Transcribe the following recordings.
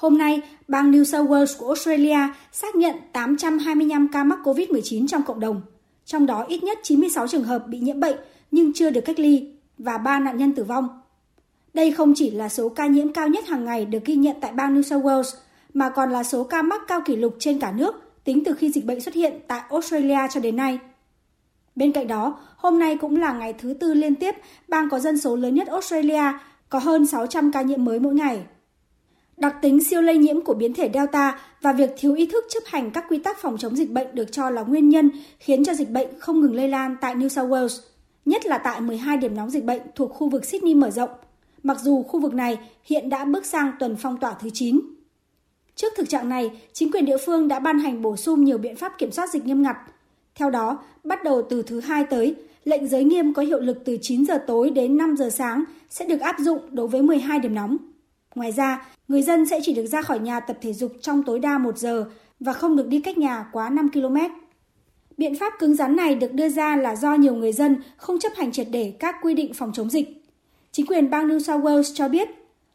Hôm nay, bang New South Wales của Australia xác nhận 825 ca mắc COVID-19 trong cộng đồng. Trong đó ít nhất 96 trường hợp bị nhiễm bệnh nhưng chưa được cách ly và 3 nạn nhân tử vong. Đây không chỉ là số ca nhiễm cao nhất hàng ngày được ghi nhận tại bang New South Wales, mà còn là số ca mắc cao kỷ lục trên cả nước tính từ khi dịch bệnh xuất hiện tại Australia cho đến nay. Bên cạnh đó, hôm nay cũng là ngày thứ tư liên tiếp bang có dân số lớn nhất Australia, có hơn 600 ca nhiễm mới mỗi ngày. Đặc tính siêu lây nhiễm của biến thể Delta và việc thiếu ý thức chấp hành các quy tắc phòng chống dịch bệnh được cho là nguyên nhân khiến cho dịch bệnh không ngừng lây lan tại New South Wales, nhất là tại 12 điểm nóng dịch bệnh thuộc khu vực Sydney mở rộng, mặc dù khu vực này hiện đã bước sang tuần phong tỏa thứ 9. Trước thực trạng này, chính quyền địa phương đã ban hành bổ sung nhiều biện pháp kiểm soát dịch nghiêm ngặt. Theo đó, bắt đầu từ thứ hai tới, lệnh giới nghiêm có hiệu lực từ 9 giờ tối đến 5 giờ sáng sẽ được áp dụng đối với 12 điểm nóng. Ngoài ra, người dân sẽ chỉ được ra khỏi nhà tập thể dục trong tối đa 1 giờ và không được đi cách nhà quá 5 km. Biện pháp cứng rắn này được đưa ra là do nhiều người dân không chấp hành triệt để các quy định phòng chống dịch. Chính quyền bang New South Wales cho biết,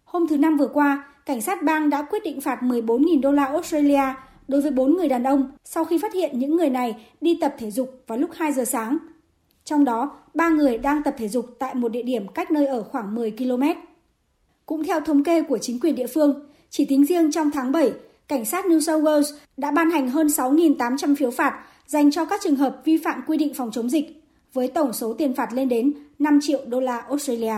hôm thứ Năm vừa qua, cảnh sát bang đã quyết định phạt 14.000 đô la Australia đối với 4 người đàn ông sau khi phát hiện những người này đi tập thể dục vào lúc 2 giờ sáng. Trong đó, 3 người đang tập thể dục tại một địa điểm cách nơi ở khoảng 10 km. Cũng theo thống kê của chính quyền địa phương, chỉ tính riêng trong tháng 7, cảnh sát New South Wales đã ban hành hơn 6.800 phiếu phạt dành cho các trường hợp vi phạm quy định phòng chống dịch, với tổng số tiền phạt lên đến 5 triệu đô la Australia.